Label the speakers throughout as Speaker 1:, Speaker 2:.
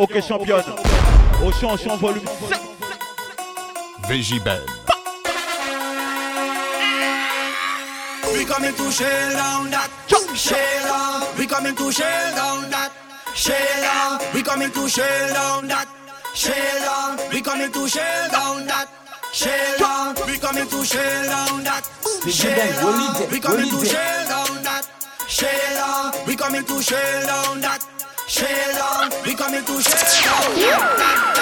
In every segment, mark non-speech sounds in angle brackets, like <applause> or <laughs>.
Speaker 1: Ok championne. Auchan, Auchan, volume 7.
Speaker 2: Végibel.
Speaker 3: We coming to shell down that. Shell. We coming to shell down that. Shell down. We coming to shell down that. Shell down. We coming to shell down that. Shell down. We coming to shell down that. Shell down. We coming to shell down that. Shell down. We coming to shell down that. Share on, we coming to share down.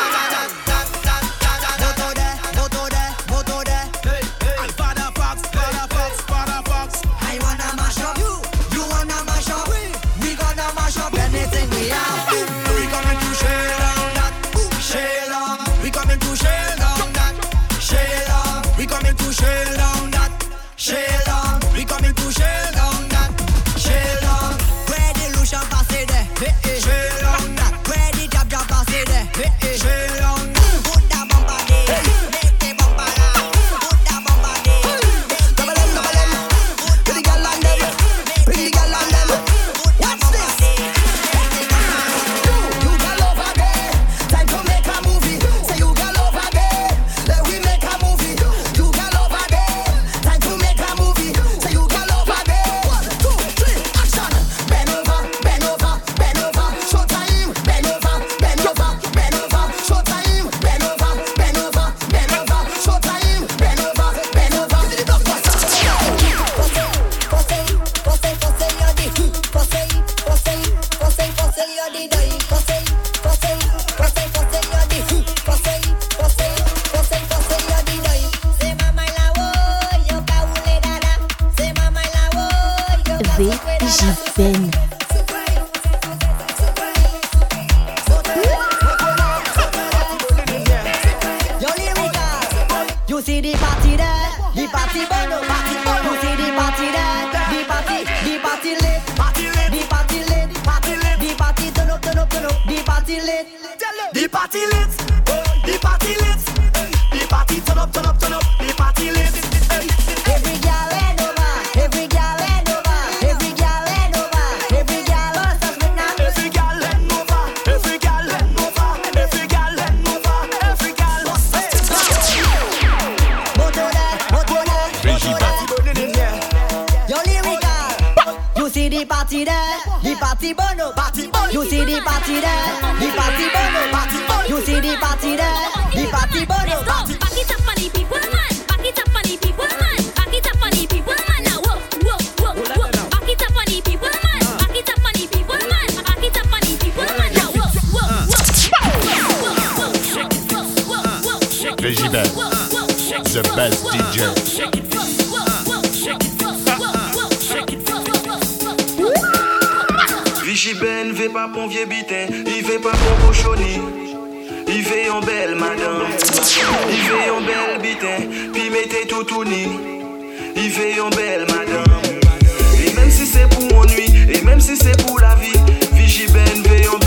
Speaker 3: see
Speaker 4: the party there, the party bono, party bono. You see the party there,
Speaker 5: the party
Speaker 4: bono, party bono. You see the party there, the party bono, party.
Speaker 5: Back it up, money it
Speaker 6: Jiben ve pa pon vie biten, i ve pa pon pochoni I ve yon bel madame, i ve yon bel biten Pi mette toutouni, i ve yon bel madame. E menm si se pou mon nui, e menm si se pou la vi Vi jiben ve yon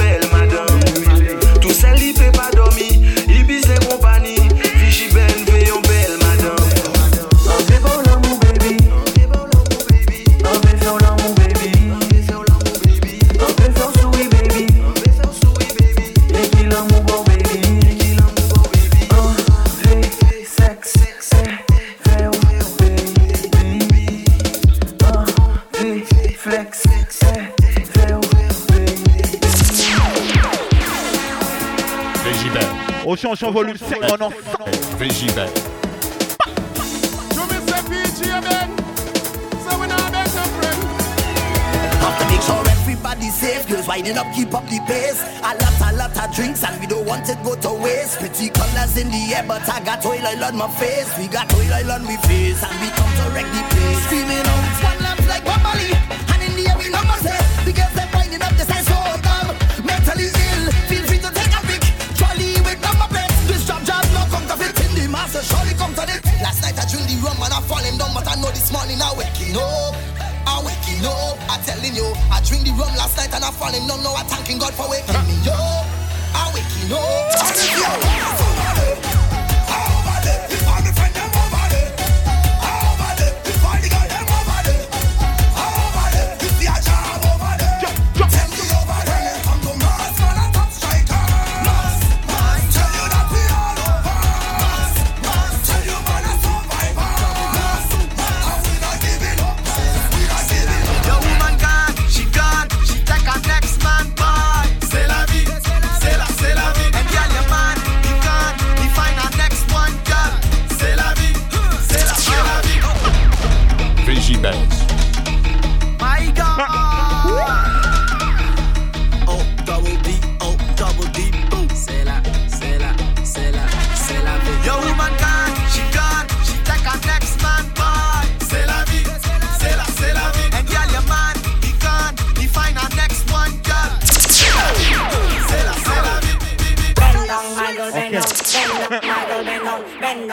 Speaker 1: Au chanson volume 5 en enfant.
Speaker 2: VJB.
Speaker 3: Make sure everybody's safe, girls winding up, keep up the pace. A lot, a lot of drinks, and we don't want it go to waste. Pretty colors in the air, but I got oil oil on my face. We got oil oil on we face, and we come to wreck the place. Screaming out, we no say the girls they winding up, they say so damn mentally ill. Feel free to take a pic, jolly with number plate. This job job no come fit in the master, surely come to it. Last night I drilled the rum and I fall down, but I know this morning I waking up. I waking up. I telling you, I drink the rum last night and I fall down. Now I thanking God for waking me up. I waking up.
Speaker 1: I'm with you.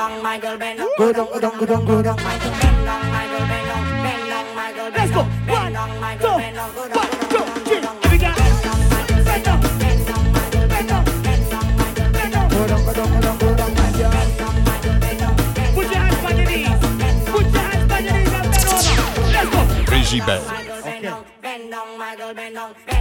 Speaker 1: Long, Michael
Speaker 2: Go down, go down, go down, go down.
Speaker 1: Michael Bendong, Michael Bendong, Bendong, Michael Bendong.
Speaker 2: Let's go. One, two, one, two, three. Here we go.
Speaker 1: Bendong, Bendong, Michael Bendong, Bendong, Michael Bendong.
Speaker 2: Go down, go down, go down, go down,
Speaker 1: Michael.
Speaker 2: Put your hands by your knees. Put your hands by your knees and bend over. Let's go.
Speaker 7: Reggie Bell. Okay.
Speaker 8: Bendong, Michael Bendong.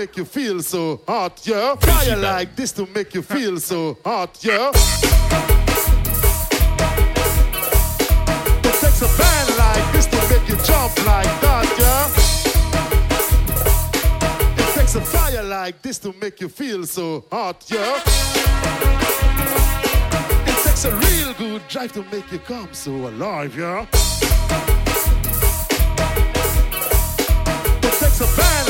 Speaker 8: Make you feel so hot, yeah. Fire like this to make you feel so hot, yeah. It takes a band like this to make you jump like that, yeah. It takes a fire like this to make you feel so hot, yeah. It takes a real good drive to make you come so alive, yeah. It takes a band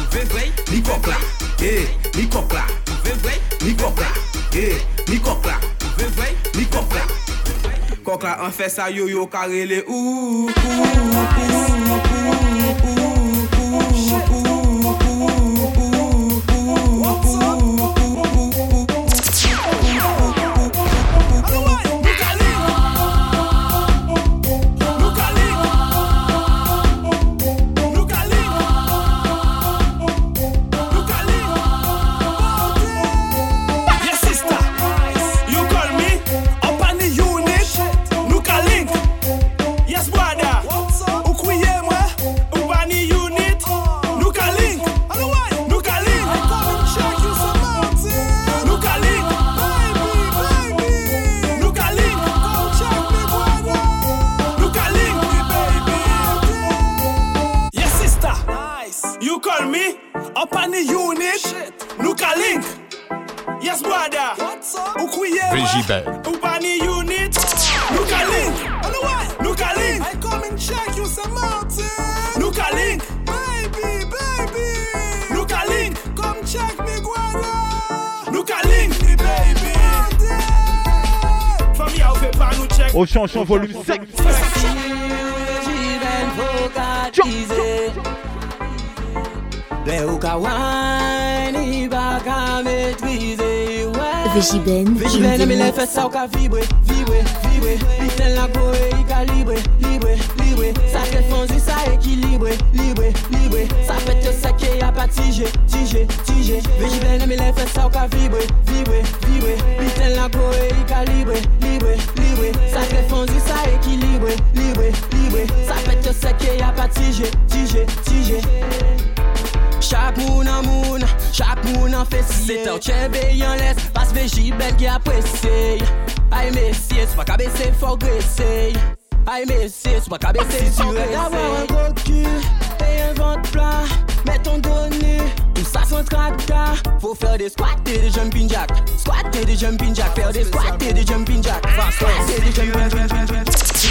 Speaker 9: Vevey, li kokla, e, eh, li kokla Vevey, li kokla, e, eh, li kokla Vevey, li kokla Kokla an fe sa yo yo karele ou,
Speaker 7: ou, ou, ou. I ba ka maîtriser, ouais.
Speaker 10: Vegiben,
Speaker 11: Vigilante, me lè fè sa ou ka vibre, vibre, vibre Biten la go i ka libre, libre, libre libre. Sa kre fonzi, sa ekilibre Libre, libre. Sa fet yo seke ya pa tije, tije, tije Veji ben eme le fe sa ou ka vibre Vibre, vibre Biten la go e i ka libre, libre, libre. Sa kre fonzi, sa ekilibre Libre, libre. Sa fet yo seke ya pa tije, tije, tije Chak moun an moun, chak moun an fesye Se ta ou chebe yon les, pas veji bel ki apresye Ay mesye, swa ka bese fò gresye Ay mese, sou pa kabese Si tu rêves d'avoir un gros cul Et un ventre plat Mets ton dos nu Ou ça sans tracta Faut faire des squats et des jumping jacks. Squats et des jumping jacks. Faire des squats et des jumping jacks. Faire des jumping
Speaker 12: jacks.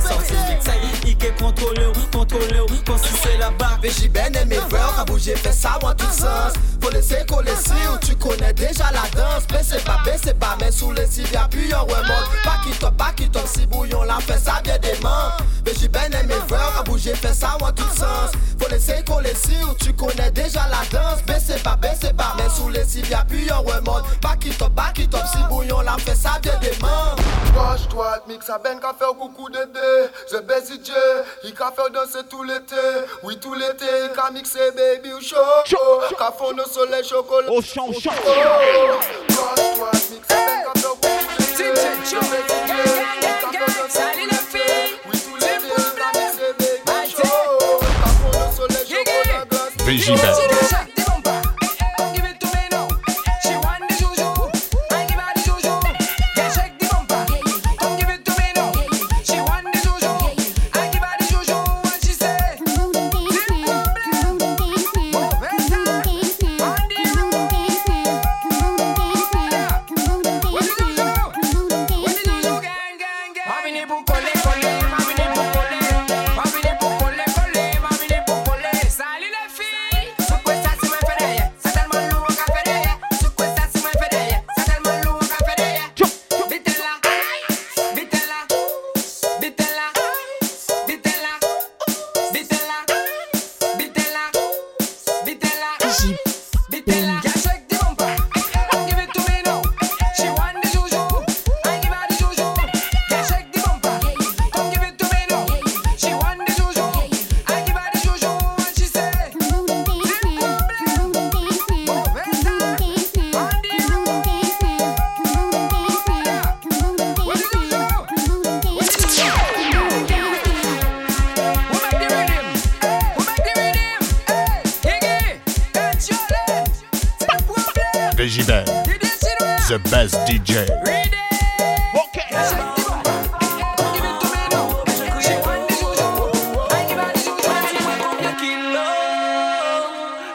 Speaker 12: fait ça contrôlez-vous, contrôlez-vous, consistez la barbe. Mais j'ai bien aimé
Speaker 13: voir à bouger, fait ça en tout sens. Faut laisser qu'on laisse où tu connais déjà la danse. Mais c'est pas, mais c'est pas, mais sous les cils, puis on remonte. Pas qui top, pas qui top, si bouillon là, fait ça bien dément. Mais j'ai bien aimé voir à bouger, fait ça en tout sens. Faut laisser qu'on laisse où tu connais déjà la danse. Mais c'est pas, mais c'est pas, mais sous les cils, puis on remonte. Pas qui top, pas qui top, si bouillon là, fait ça bien dément. Gauche, droite, mix à ben, café au coucou dédé. Je baisse Dieu, I ka fè ou dansè tout l'été. Oui tout l'été I ka mikse baby ou
Speaker 12: show. Ka fon nou soley chokolat Ou chan chan Sali la fi Tempo blan mikse baby ou show. Ka fon nou soley chokolat Vegibel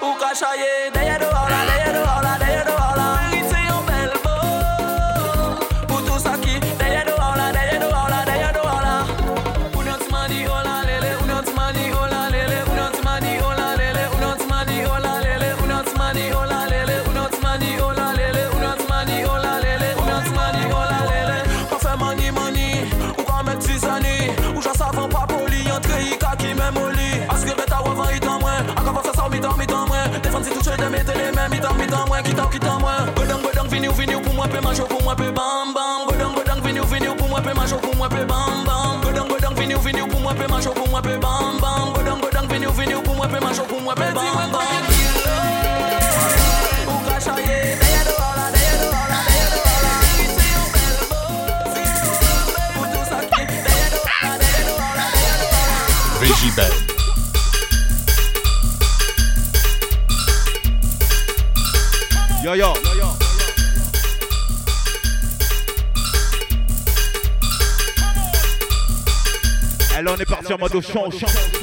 Speaker 12: Ou ka chaye deye do ala, chama do
Speaker 2: chão,
Speaker 1: chão.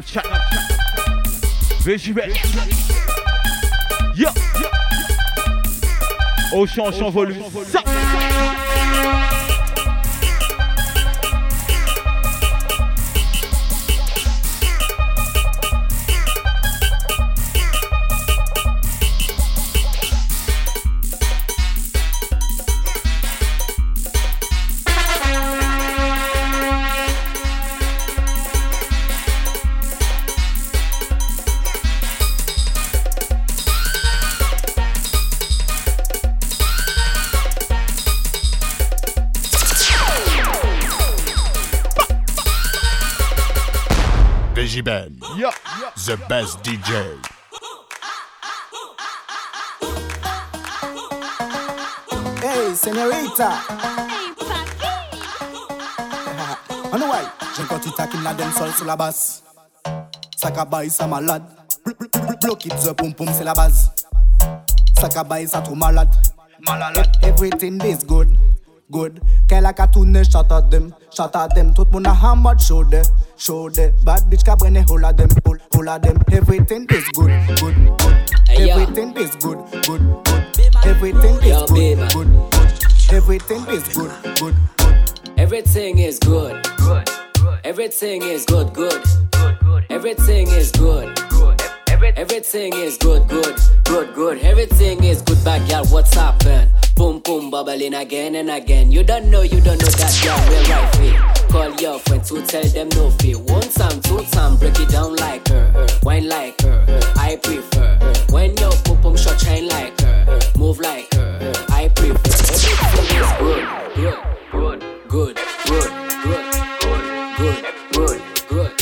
Speaker 1: Snapchat. VJBL. Yo. Auchan, Auchan, volume.
Speaker 2: The best DJ.
Speaker 14: Hey, señorita. I know why. J'ai quand tu taquines la sol sur la basse. Ça malade. Bl- bl- bl- Block it, the pum pum, c'est la base. Sakabaï, ça trop malade. Malade. Everything is good. Good. Qu'elle a qu'à tourner, shout at them, shout at them. Tout moun a hammer, show de, show de. Bad bitch ka brene, hold at them, hold, hold at them. Everything is good, good, good. Everything is good, good, good. Everything is
Speaker 5: Yo,
Speaker 14: good, good, good. Everything is good, good, good.
Speaker 5: Everything is good. Everything is good, good. Everything is good. Everything is good, good, good, good. Everything is good, bad girl. What's happened? Boom, boom, bubbling again and again. You don't know, you don't know that girl. We're right fit. Call your friends to tell them no fee. One time, two time, break it down like her. Wine like her. I prefer. When your pum pum shot shine like her. Move like her. I prefer. Everything is good, good, good, good, good, good, good, good, good,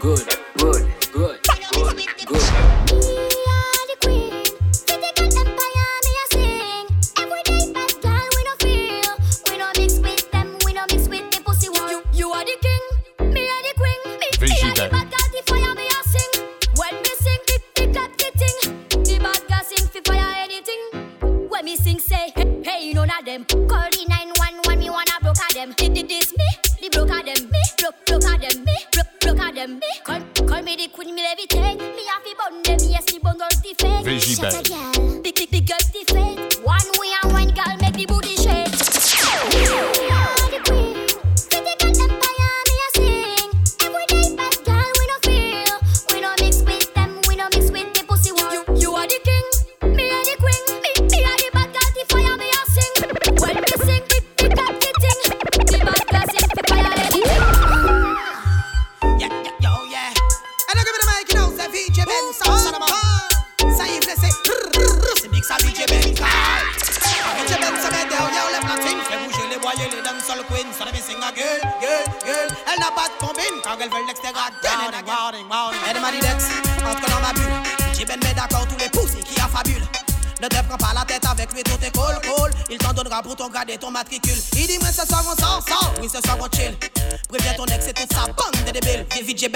Speaker 5: good, good,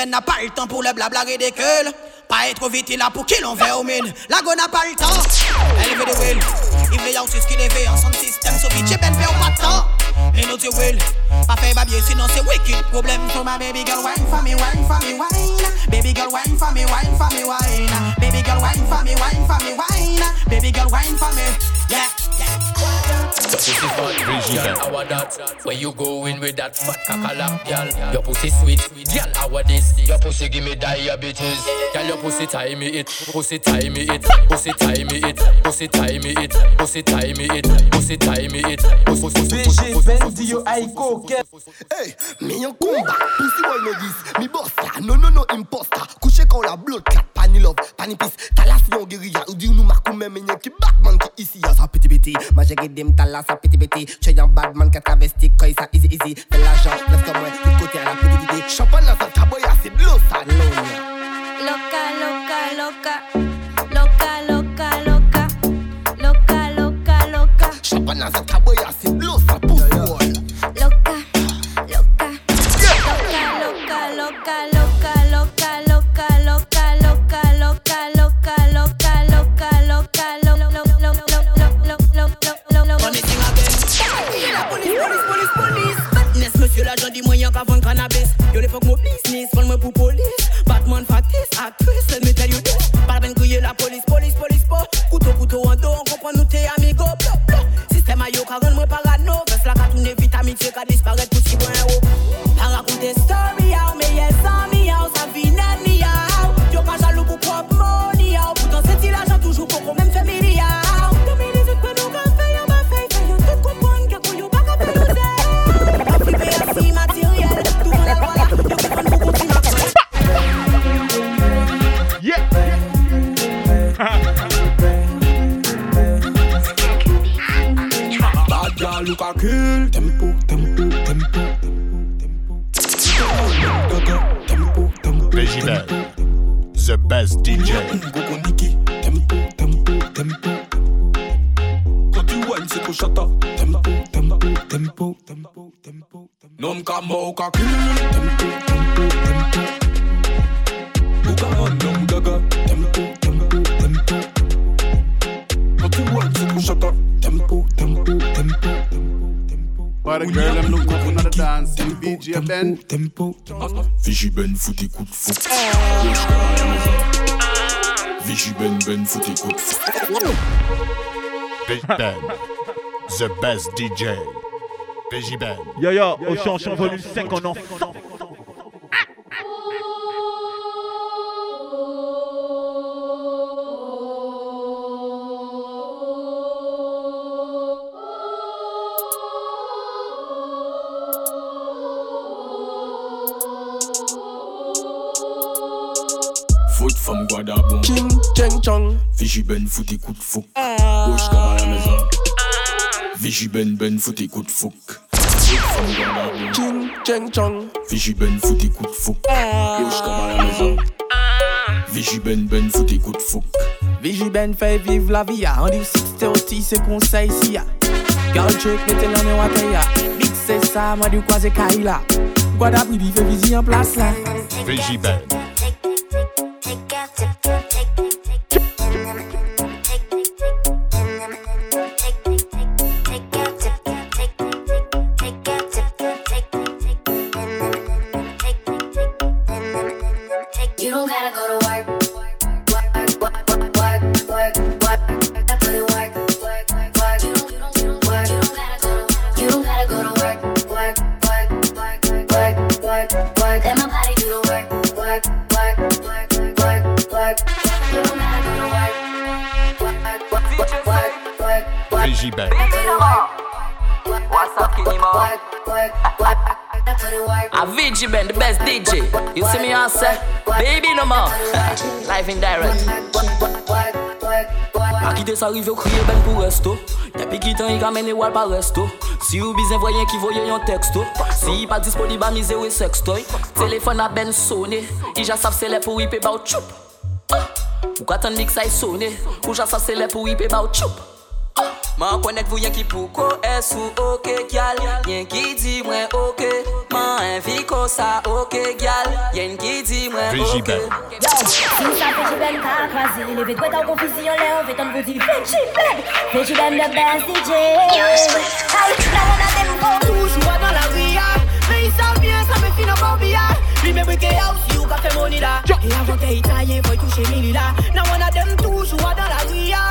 Speaker 9: Ben n'a pas le temps pour le blabla ridicule. Pas être vite, il a pour qu'il en fait au mine. La go n'a pas le temps. Elle veut des wheels. Il veut aussi ce qu'il fait en son système. So VJ Ben fait au pas de temps. Et nous tu will Pas fait babier sinon c'est wicked Problème so my baby girl wine for me, wine for me, wine Baby girl wine for me, wine for me, wine Baby girl wine for me, wine for me, wine Baby girl wine for me, yeah, yeah
Speaker 15: Pussy fat, girl, how are that? Where you going with that fat cackalack, girl? Your pussy sweet, girl, how are this? Your pussy give me diabetes, girl, your pussy tie me it, pussy tie me it, pussy tie me it, pussy tie me it, pussy tie me it, pussy tie me it,
Speaker 3: yo ay coquette Hey, me yon combat Pussy boy no dis Mi boss la No no no imposter Couché quand la blood clot Pani love Pani peace Talas yon guérilla Ou di nou makou men Men yon ki Batman ki isi Ya sa piti piti Ma jage dem la sa piti piti Che yon badman ka travesti Koy sa easy easy. Fè la jan, lèv ke mwen Tout kote a la piti piti Champon nan sa
Speaker 5: kaboy a ah,
Speaker 3: si blou sa
Speaker 5: loun Loka, loka, loka Loka, loka, loka Loka, loka,
Speaker 9: loka Champon nan sa kaboy a ah, si blou sa monsieur l'agent dit moyen qu'à vendre cannabis. Yo les fuck mon business, prends moi pour police. Batman, factice, actrice, let me tell you this. Pas la peine crier la police, police, police, po. Couteau, couteau en dos, on comprend nous t'es amigo Blo, blo Système à yo, car rend moi parano Vers la cartoon des vitamines, c'est qu'à disparaître
Speaker 16: a criminal tempo, tempo,
Speaker 17: Ben.
Speaker 16: Fout tes coups de fou. VJ Ben Ben fout tes coups de fou.
Speaker 2: Big Ben, the best DJ. PJB. Ben.
Speaker 1: Yo yo, au chanson volume 5, on en sent.
Speaker 16: Foot femme Guadabon. Ching, cheng, chang. Fiji ben, foot écoute fou. Gauche ah. comme à la maison. Vigi ben ben foot écoute fou. Ching, cheng, chong Vigiben fout tes coups de fou Wesh comme à la maison Vigiben ben fout tes coups de fou
Speaker 7: Vigiben fait vivre la vie, on dit 630 c'est conseil si ya. Girl trick, mettez et water ya. Big c'est ça, moi du quoi c'est Kaila. Guadapri, il fait visite en place là.
Speaker 5: You Veggie
Speaker 18: What's up,
Speaker 5: Kinimo? <laughs>
Speaker 18: A VG band, the best DJ. You see me on set, Baby no more. Live in direct. Aki de sa rive yo kriye ben pou resto. Tepi ki tan yi kamene wal pa resto. Si ou bizen voyen ki voye yon teksto Si yi pa disponi ba mize we sextoy. Telefon a ben sone I ja sav se le pou ipe ba ou choup Ou katan mik sa yi sone Ou ja sav se le pou ipe ba ou choup Mwen konet pou yon ki pou ko e sou oke gyal. Yon ki di mwen oke Mwen envi ko sa oke gyal. Yon ki di mwen oke
Speaker 2: Yo,
Speaker 19: si sa VJ Ben ka akrazi Le vet wet an konfisi yon le an vet an vodi VJ Ben, Vejiben the best DJ Aout la wana
Speaker 5: del mko Touche mwa dan la ria Le yi sa bien sa me fin an bambia Li me brike ya ou si ou ka fe moni la E avante yi taye voy touche mili la Na wana dem touche mwa dan la ria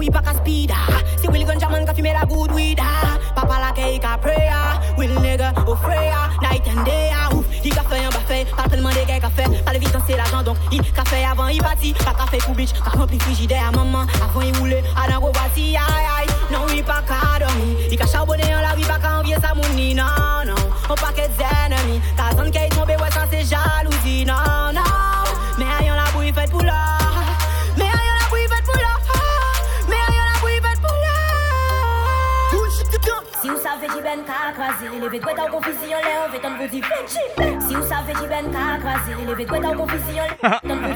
Speaker 5: we back a speeder. See, Willie Gunja man, coffee made a good weed. Ah. Papa la cake a prayer. Will nigga, oh, au frère. Night and day, ah, ouf. Il a fait buffet. Pas tellement de gars café. Pas le vite, c'est l'argent. Donc, il café avant, il bâtit. Pas café pour bitch. T'as rempli frigidaire à ah, maman. Avant, il roulait. À la robati, aïe aïe. Non, il pas qu'à dormir. Il cache à bonnet, on la vie, pas qu'à envier sa mouni. Non, non. On pas paquet d'ennemis. Leve dwe ta ou konfisyon Le ou ve
Speaker 20: Si ou sa ve jiben ka <laughs>
Speaker 15: akrasi Leve dwe ta ou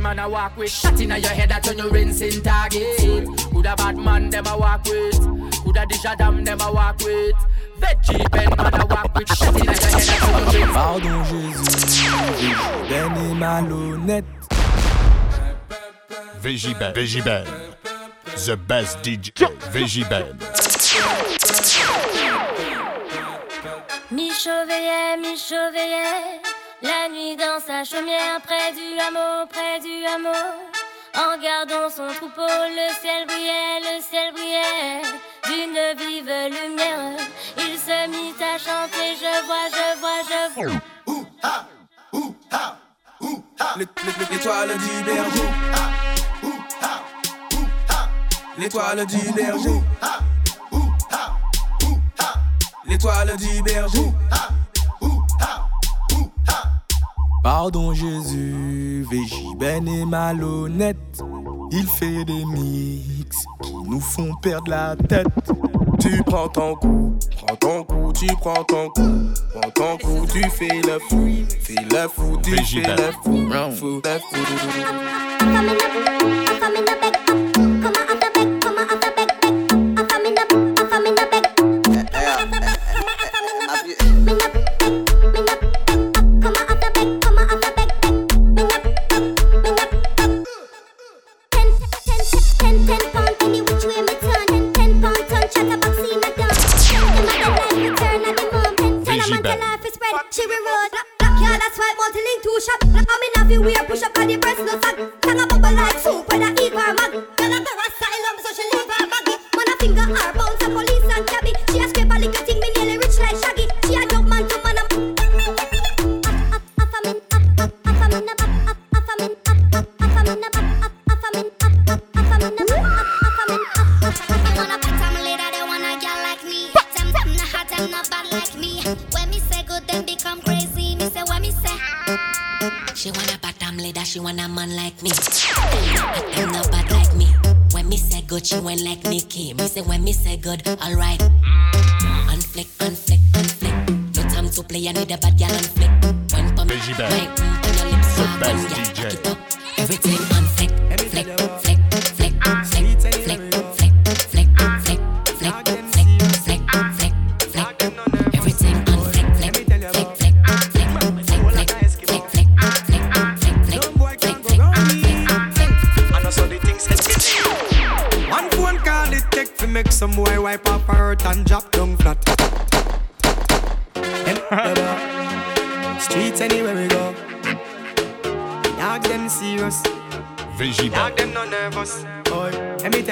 Speaker 15: Man I walk with. Shot inna your head, I turn you rinsing target. Who the bad man them walk with? Who the dish them walk with? Veggie pen man walk with. Shot inna your head, I turn you.
Speaker 5: Pardon Jésus. Ben Veggie Ben,
Speaker 2: Veggie Ben, the best DJ. Veggie
Speaker 18: Ben. Mi chauveillet, mi chauveillet la nuit dans sa chaumière, près du hameau, près du hameau. En gardant son troupeau, le ciel brillait, le ciel brillait, d'une vive lumière. Il se mit à chanter, je vois, je vois, je vois.
Speaker 5: L'é- l'é- L'étoile du berger. L'étoile du berger. L'étoile du berger. Pardon Jésus, Végi Ben est malhonnête. Il fait des mix qui nous font perdre la tête. Tu prends ton coup, prends ton coup, tu prends ton coup. Prends ton coup, tu fais le fou. Fais le fou, tu fais le fou. Fou, le fou.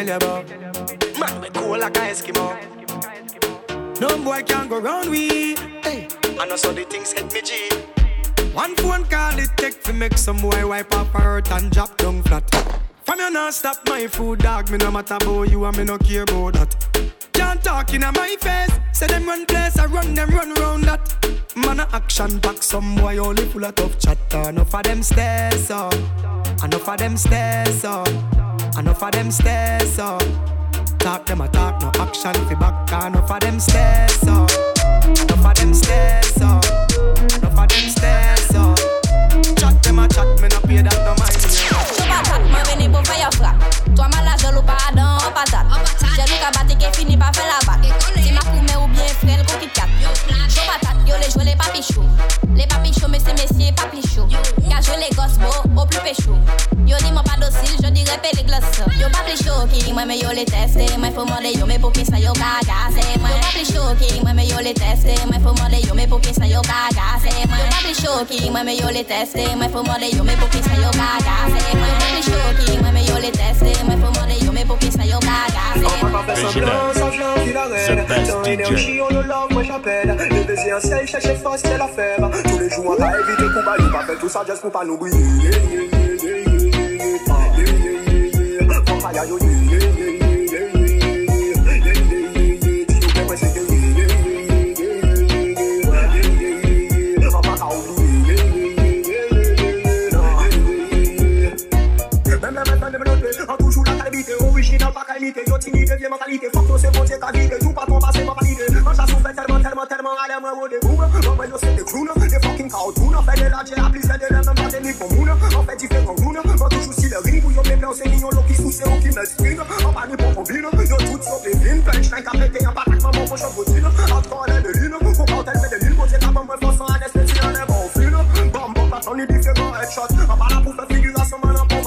Speaker 21: Tell you about. Man, we cool like a Eskimo. No boy can go round we. Hey, I know so the things hit me G. One phone call it take to make some boy wipe up hurt and drop down flat. From you not stop my food, dog. Me no matter about you and me no care about that. Can't talk in my face. Say them run place, I run them run round that. Man a action pack, some boy only full of tough chatter. Enough of them stairs up, enough of them stairs up, enough of them stairs up. talk, them a talk, no action fi back. Enough of them stairs, so. Enough of them stairs, so. Enough of them stairs, so. Chat them a chat, me no pay that no mind.
Speaker 22: Chou patat, mwen veni pou fè yo frap Toi man la jol ou paradan, an patat jwe le papi chou Le papi chou, mese mesye papi chou Ka jwe le gos bo, au plus péchou Yo di mon pa dosil, je dirais pe les glaces. Yo pa pli choki, mwen me yo le teste Mwen fò mande yo, me pou ki sa yo ka gase Mwen yo pa pli choki, mwen me yo le teste Mwen fò mande yo, me pou ki sa yo ka gase Mwen yo pa pli choki, mwen me yo le teste Mwen fò mande yo, me pou ki sa yo ka gase Mwen yo pa pli choki, mwen me yo le teste Mwen fò mande yo, me pou ki sa yo ka gase
Speaker 13: The best DJ. on le love, moi j'appelle. Le baiser un ciel, chercher force, c'est l'affaire. Tous les jours, on va éviter combat, il pas fait tout ça juste pour pas nous briller. Yeah, yeah, yeah, yeah, Pas qualité, yo timide, vieille mentalité. Fuck tout pas ton passé, m'a tellement, tellement, tellement, allez, moi, moi, yo, c'est des fucking cartoons Fait de la j'ai appris, c'est de pour On fait différents moi, toujours si le ring Où yo, mes c'est mignon, l'eau qui sous, c'est qui m'exprime. En panique pour combine, yo, tout sur les vignes Punchline, qu'a pété, en patate, maman, mon champ routine Encore, elle est de lune, faut quand elle de l'île Bon, c'est ta maman, force en anesthésie, on est bon pas on En parlant pour faire figuration, maintenant,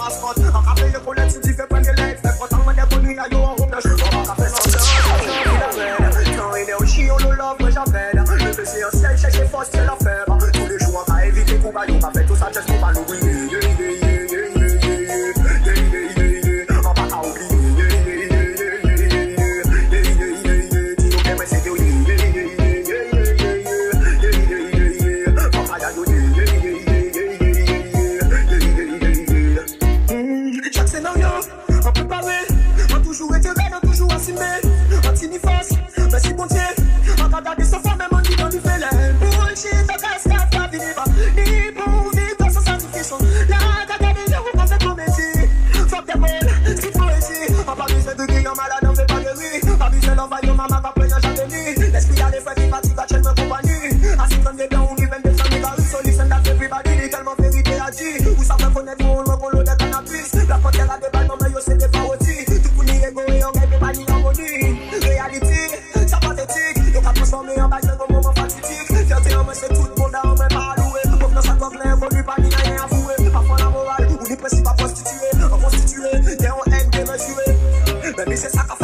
Speaker 13: This like a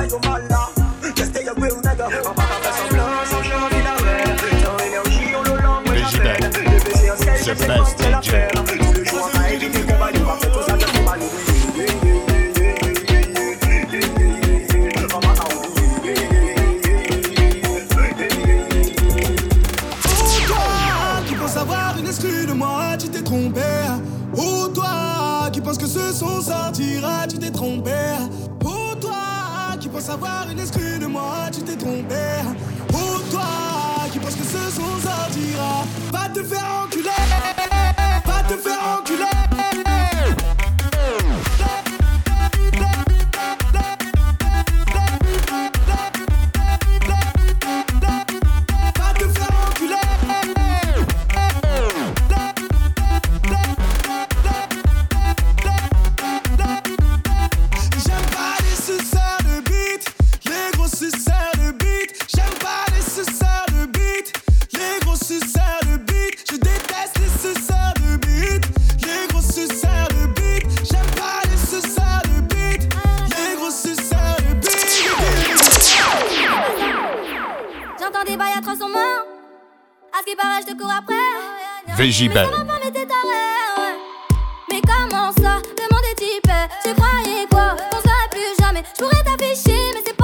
Speaker 20: J'entends des bails à trois son main. À ce qui paraît, je te cours après.
Speaker 2: Végibel.
Speaker 20: Mais mais ouais. Comment ça? Le monde est typé. Tu croyais quoi? Qu'on serait plus jamais. Je pourrais t'afficher, mais c'est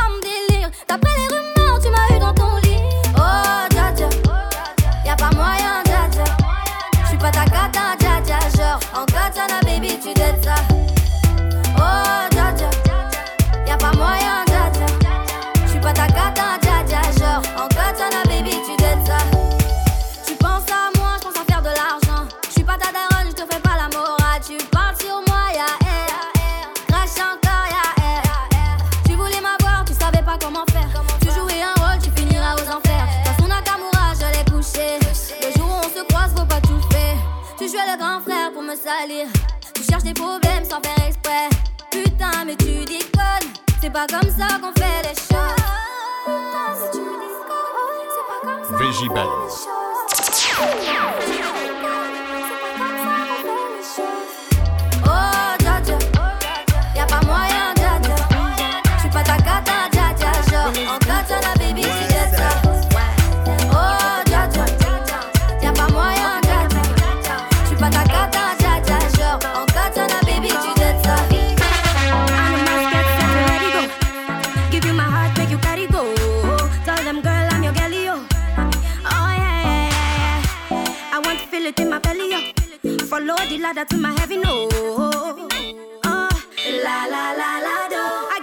Speaker 2: salir. Tu cherches des problèmes sans faire exprès. Putain, mais tu déconnes. C'est pas comme ça qu'on fait les choses. Putain, mais tu déconnes. C'est pas comme ça. Oh. Y'a pas. J'suis pas ta
Speaker 20: ladder to my heaven. Oh, uh, la la la la do. I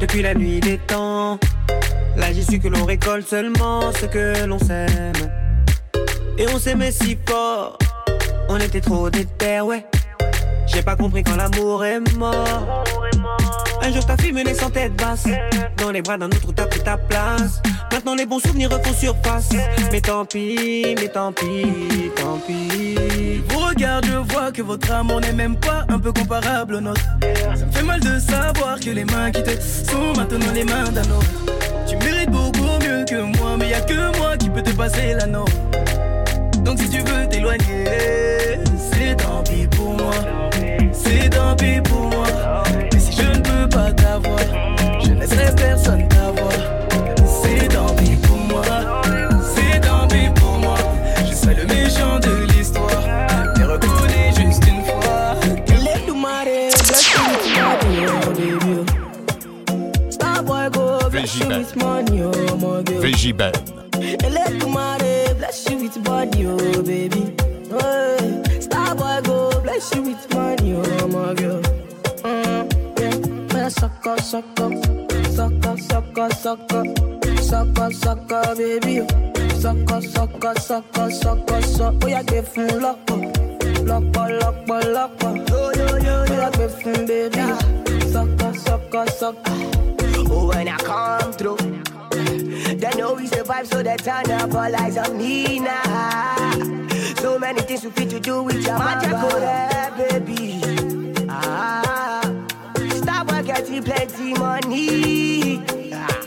Speaker 11: depuis la nuit des temps. Là j'ai su que l'on récolte seulement ce que l'on sème. Et on s'aimait si fort, on était trop déter, ouais. J'ai pas compris quand l'amour est mort. Un jour ta fille menait sans tête basse. Dans les bras d'un autre t'as pris ta place. Maintenant les bons souvenirs refont surface. Mais tant pis, mais tant pis, tant pis.
Speaker 7: Vous regarde, je vois que votre amour n'est même pas un peu comparable au nôtre. Ça me fait mal de savoir que les mains qui te sont maintenant les mains d'un autre. Tu mérites beaucoup mieux que moi, mais y a que moi qui peux te passer la. Donc si tu veux t'éloigner, c'est tant pis pour moi. C'est tant pis pour moi. Mais si je ne peux pas t'avoir, je ne laisserai
Speaker 11: with money, oh, my girl.
Speaker 23: VJ Ben.
Speaker 11: Let do bless you with body, oh, baby. Hey. Starboy go bless you with money, oh, my girl. Mm, yeah. Yeah, sucker, sucker, sucker, sucker, sucker, sucker, sucker, baby. Sucker, sucker, sucker, sucker, sucker. Oh, yeah, give him loco, loco, loco, loco. Yo, yo, yo, yo, yeah, give him, baby. Sucker, sucker.
Speaker 24: Oh, when I come through, they know we survive, so they turn up all eyes on me now. So many things we fit to do with your magic, baby. Ah, stop getting plenty money. Ah.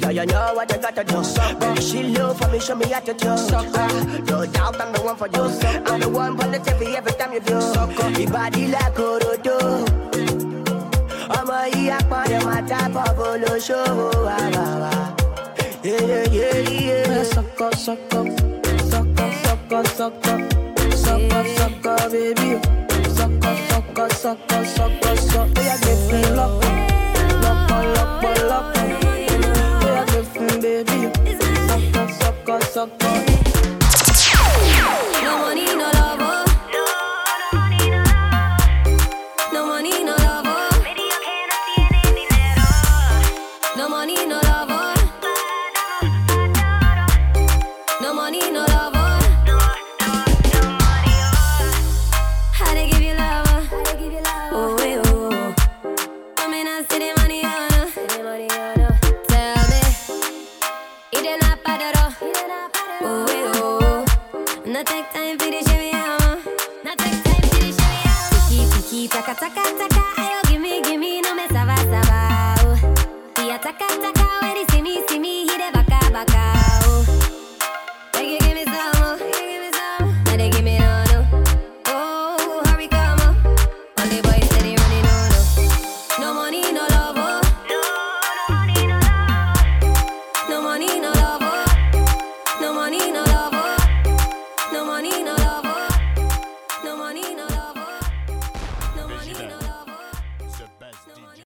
Speaker 24: Yeah, you know what you gotta do. Baby, she love for me, show me how to do. Ah, no doubt I'm the one for you. I'm the one for the TV every time you do. Your body like Orodo. Ọmọ yìí apọ̀dé máa tábọ̀ bó ló ṣòwò wá wá wá.
Speaker 11: Sucker, sucker, sucker, sucker, sucker, sucker, sucker, baby. Sucker, sucker, sucker, sucker,